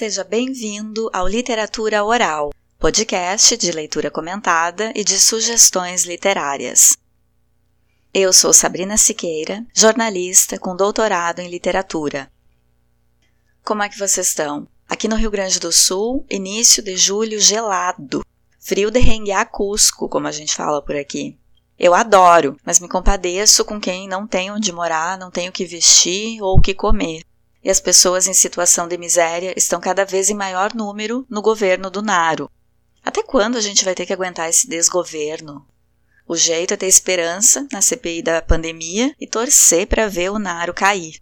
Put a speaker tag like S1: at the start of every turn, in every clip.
S1: Seja bem-vindo ao Literatura Oral, podcast de leitura comentada e de sugestões literárias. Eu sou Sabrina Siqueira, jornalista com doutorado em literatura. Como é que vocês estão? Aqui no Rio Grande do Sul, início de julho gelado. Frio de renguear Cusco, como a gente fala por aqui. Eu adoro, mas me compadeço com quem não tem onde morar, não tem o que vestir ou o que comer e as pessoas em situação de miséria estão cada vez em maior número no governo do Naro. Até quando a gente vai ter que aguentar esse desgoverno? O jeito é ter esperança na CPI da pandemia e torcer para ver o Naro cair.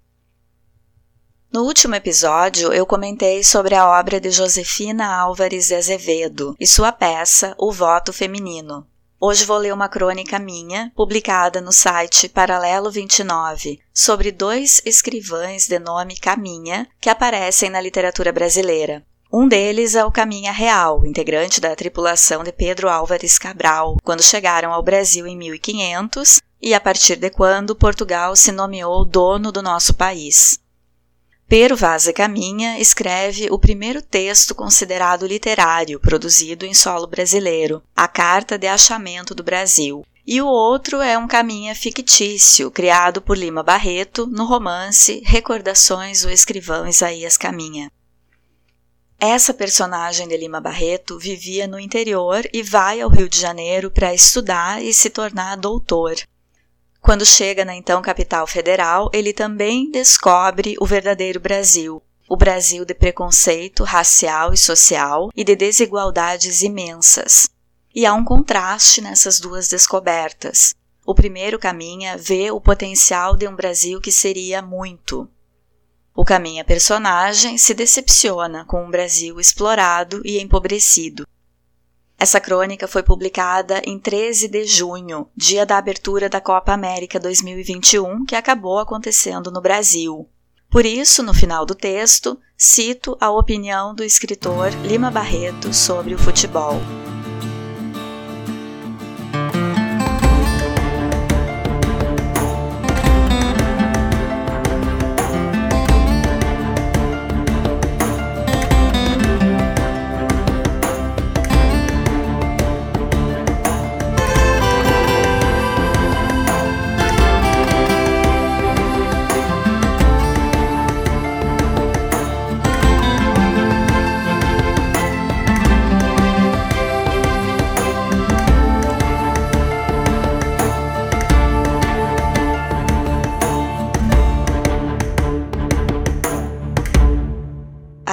S1: No último episódio, eu comentei sobre a obra de Josefina Álvares de Azevedo e sua peça O Voto Feminino, Hoje vou ler uma crônica minha, publicada no site Paralelo 29, sobre dois escrivães de nome Caminha que aparecem na literatura brasileira. Um deles é o Caminha Real, integrante da tripulação de Pedro Álvares Cabral, quando chegaram ao Brasil em 1500 e a partir de quando Portugal se nomeou dono do nosso país. Pero Vaz e Caminha escreve o primeiro texto considerado literário produzido em solo brasileiro, a Carta de Achamento do Brasil. E o outro é um caminha fictício, criado por Lima Barreto no romance Recordações do Escrivão Isaías Caminha. Essa personagem de Lima Barreto vivia no interior e vai ao Rio de Janeiro para estudar e se tornar doutor. Quando chega na então capital federal, ele também descobre o verdadeiro Brasil, o Brasil de preconceito racial e social e de desigualdades imensas. E há um contraste nessas duas descobertas. O primeiro caminha vê o potencial de um Brasil que seria muito. O caminha personagem se decepciona com um Brasil explorado e empobrecido. Essa crônica foi publicada em 13 de junho, dia da abertura da Copa América 2021, que acabou acontecendo no Brasil. Por isso, no final do texto, cito a opinião do escritor Lima Barreto sobre o futebol.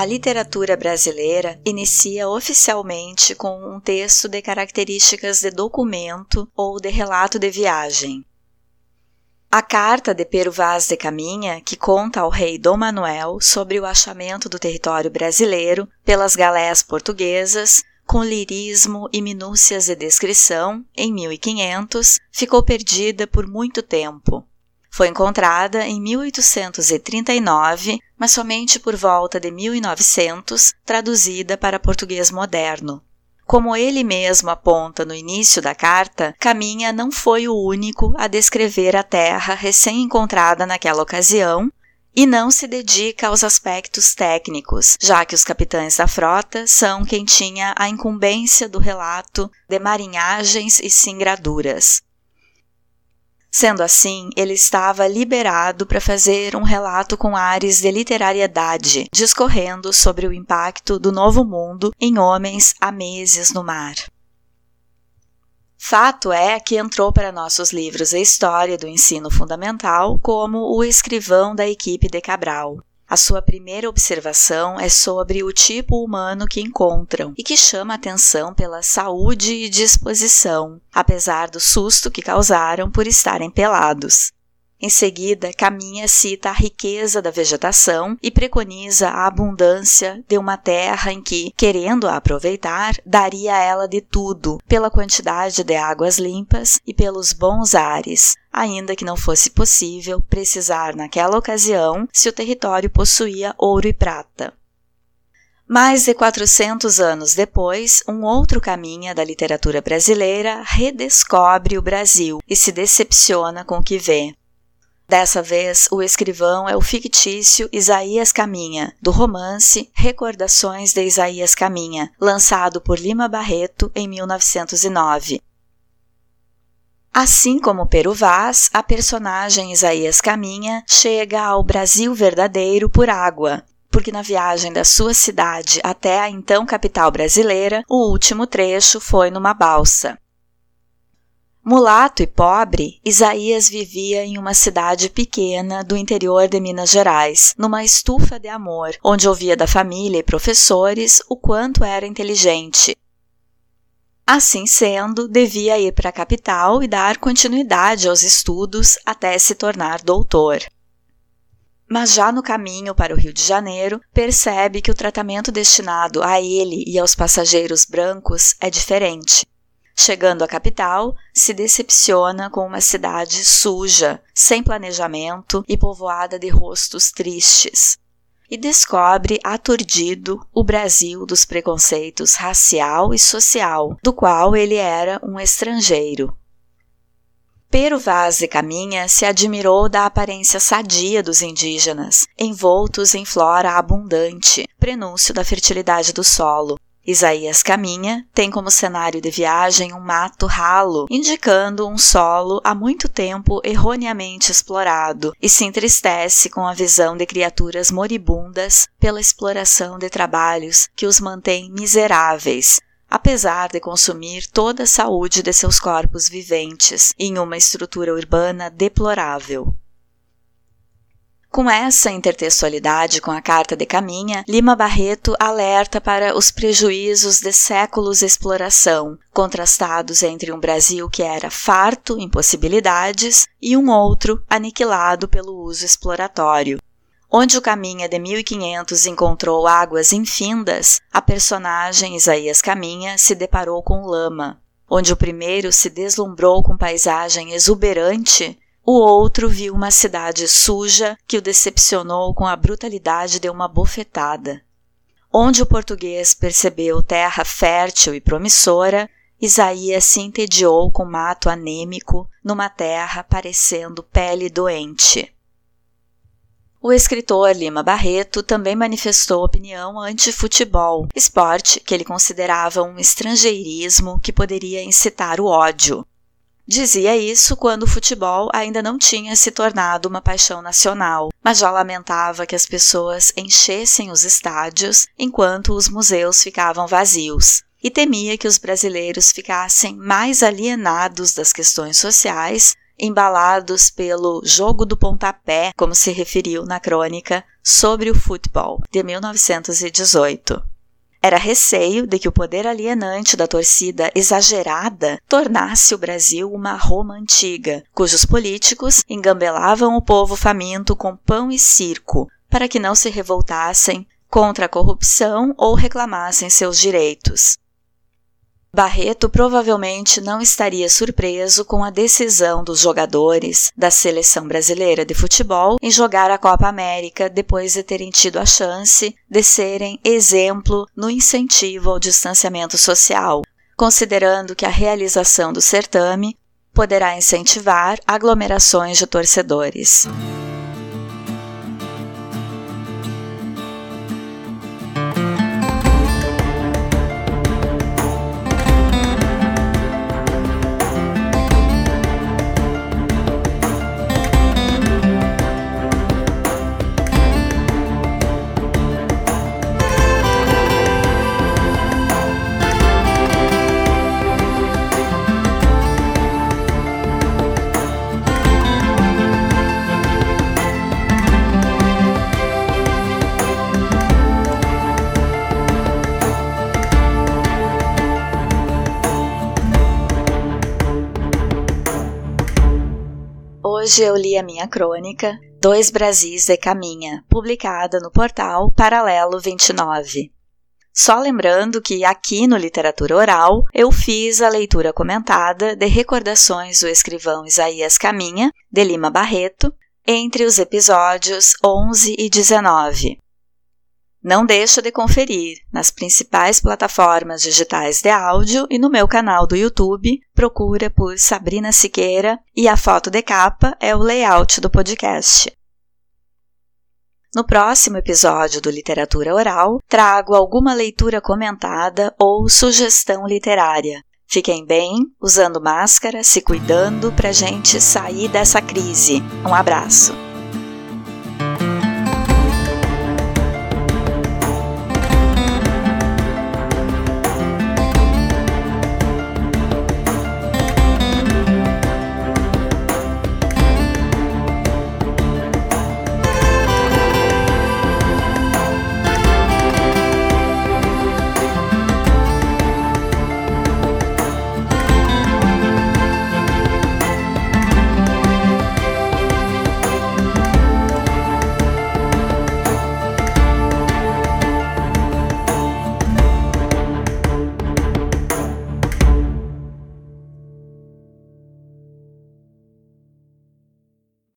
S1: A literatura brasileira inicia oficialmente com um texto de características de documento ou de relato de viagem. A carta de Pero Vaz de Caminha, que conta ao rei Dom Manuel sobre o achamento do território brasileiro pelas galés portuguesas, com lirismo e minúcias de descrição, em 1500, ficou perdida por muito tempo. Foi encontrada em 1839, mas somente por volta de 1900 traduzida para português moderno. Como ele mesmo aponta no início da carta, Caminha não foi o único a descrever a terra recém-encontrada naquela ocasião e não se dedica aos aspectos técnicos, já que os capitães da frota são quem tinha a incumbência do relato de marinhagens e singraduras. Sendo assim, ele estava liberado para fazer um relato com ares de literariedade, discorrendo sobre o impacto do novo mundo em homens há meses no mar. Fato é que entrou para nossos livros a história do ensino fundamental como o escrivão da equipe de Cabral. A sua primeira observação é sobre o tipo humano que encontram e que chama atenção pela saúde e disposição, apesar do susto que causaram por estarem pelados. Em seguida, Caminha cita a riqueza da vegetação e preconiza a abundância de uma terra em que, querendo a aproveitar, daria a ela de tudo, pela quantidade de águas limpas e pelos bons ares, ainda que não fosse possível precisar naquela ocasião se o território possuía ouro e prata. Mais de 400 anos depois, um outro caminha da literatura brasileira redescobre o Brasil e se decepciona com o que vê. Dessa vez, o escrivão é o fictício Isaías Caminha, do romance Recordações de Isaías Caminha, lançado por Lima Barreto em 1909. Assim como Peru Vaz, a personagem Isaías Caminha chega ao Brasil verdadeiro por água, porque na viagem da sua cidade até a então capital brasileira, o último trecho foi numa balsa. Mulato e pobre, Isaías vivia em uma cidade pequena do interior de Minas Gerais, numa estufa de amor, onde ouvia da família e professores o quanto era inteligente. Assim sendo, devia ir para a capital e dar continuidade aos estudos até se tornar doutor. Mas já no caminho para o Rio de Janeiro, percebe que o tratamento destinado a ele e aos passageiros brancos é diferente. Chegando à capital, se decepciona com uma cidade suja, sem planejamento e povoada de rostos tristes. E descobre, aturdido, o Brasil dos preconceitos racial e social, do qual ele era um estrangeiro. Pero Vaz de Caminha se admirou da aparência sadia dos indígenas, envoltos em flora abundante, prenúncio da fertilidade do solo, Isaías caminha, tem como cenário de viagem um mato ralo, indicando um solo há muito tempo erroneamente explorado, e se entristece com a visão de criaturas moribundas pela exploração de trabalhos que os mantém miseráveis, apesar de consumir toda a saúde de seus corpos viventes em uma estrutura urbana deplorável. Com essa intertextualidade com a Carta de Caminha, Lima Barreto alerta para os prejuízos de séculos de exploração, contrastados entre um Brasil que era farto em possibilidades e um outro aniquilado pelo uso exploratório. Onde o Caminha de 1500 encontrou águas infindas, a personagem Isaías Caminha se deparou com lama. Onde o primeiro se deslumbrou com paisagem exuberante, o outro viu uma cidade suja que o decepcionou com a brutalidade de uma bofetada. Onde o português percebeu terra fértil e promissora, Isaías se entediou com mato anêmico numa terra parecendo pele doente. O escritor Lima Barreto também manifestou opinião anti-futebol, esporte que ele considerava um estrangeirismo que poderia incitar o ódio. Dizia isso quando o futebol ainda não tinha se tornado uma paixão nacional, mas já lamentava que as pessoas enchessem os estádios enquanto os museus ficavam vazios. E temia que os brasileiros ficassem mais alienados das questões sociais, embalados pelo jogo do pontapé, como se referiu na crônica sobre o futebol de 1918. Era receio de que o poder alienante da torcida exagerada tornasse o Brasil uma Roma antiga, cujos políticos engambelavam o povo faminto com pão e circo, para que não se revoltassem contra a corrupção ou reclamassem seus direitos. Barreto provavelmente não estaria surpreso com a decisão dos jogadores da seleção brasileira de futebol em jogar a Copa América depois de terem tido a chance de serem exemplo no incentivo ao distanciamento social, considerando que a realização do certame poderá incentivar aglomerações de torcedores. Hoje eu li a minha crônica Dois Brasis de Caminha, publicada no portal Paralelo 29. Só lembrando que aqui no Literatura Oral eu fiz a leitura comentada de Recordações do escrivão Isaías Caminha, de Lima Barreto, entre os episódios 11 e 19. Não deixa de conferir nas principais plataformas digitais de áudio e no meu canal do YouTube. Procura por Sabrina Siqueira e a foto de capa é o layout do podcast. No próximo episódio do Literatura Oral, trago alguma leitura comentada ou sugestão literária. Fiquem bem, usando máscara, se cuidando para gente sair dessa crise. Um abraço!